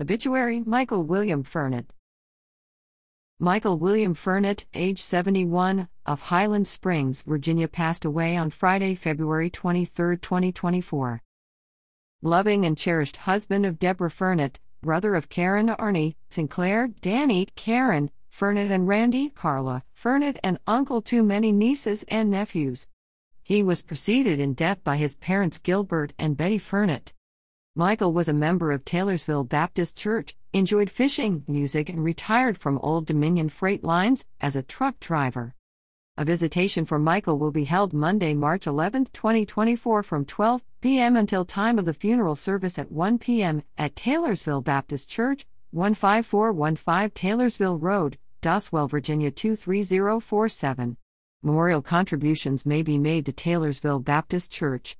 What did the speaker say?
Obituary Michael William Fernatt. Michael William Fernatt, age 71, of Highland Springs, Virginia, passed away on Friday, February 23, 2024. Loving and cherished husband of Deborah Fernatt, brother of Karen Arnie, Sinclair, Danny, Karen, Fernatt and Randy, Karla, Fernatt, and uncle to many nieces and nephews. He was preceded in death by his parents Gilbert and Betty Fernatt. Michael was a member of Taylorsville Baptist Church, enjoyed fishing, music, and retired from Old Dominion Freight Lines as a truck driver. A visitation for Michael will be held Monday, March 11, 2024 from 12 p.m. until time of the funeral service at 1 p.m. at Taylorsville Baptist Church, 15415 Taylorsville Road, Doswell, Virginia 23047. Memorial contributions may be made to Taylorsville Baptist Church.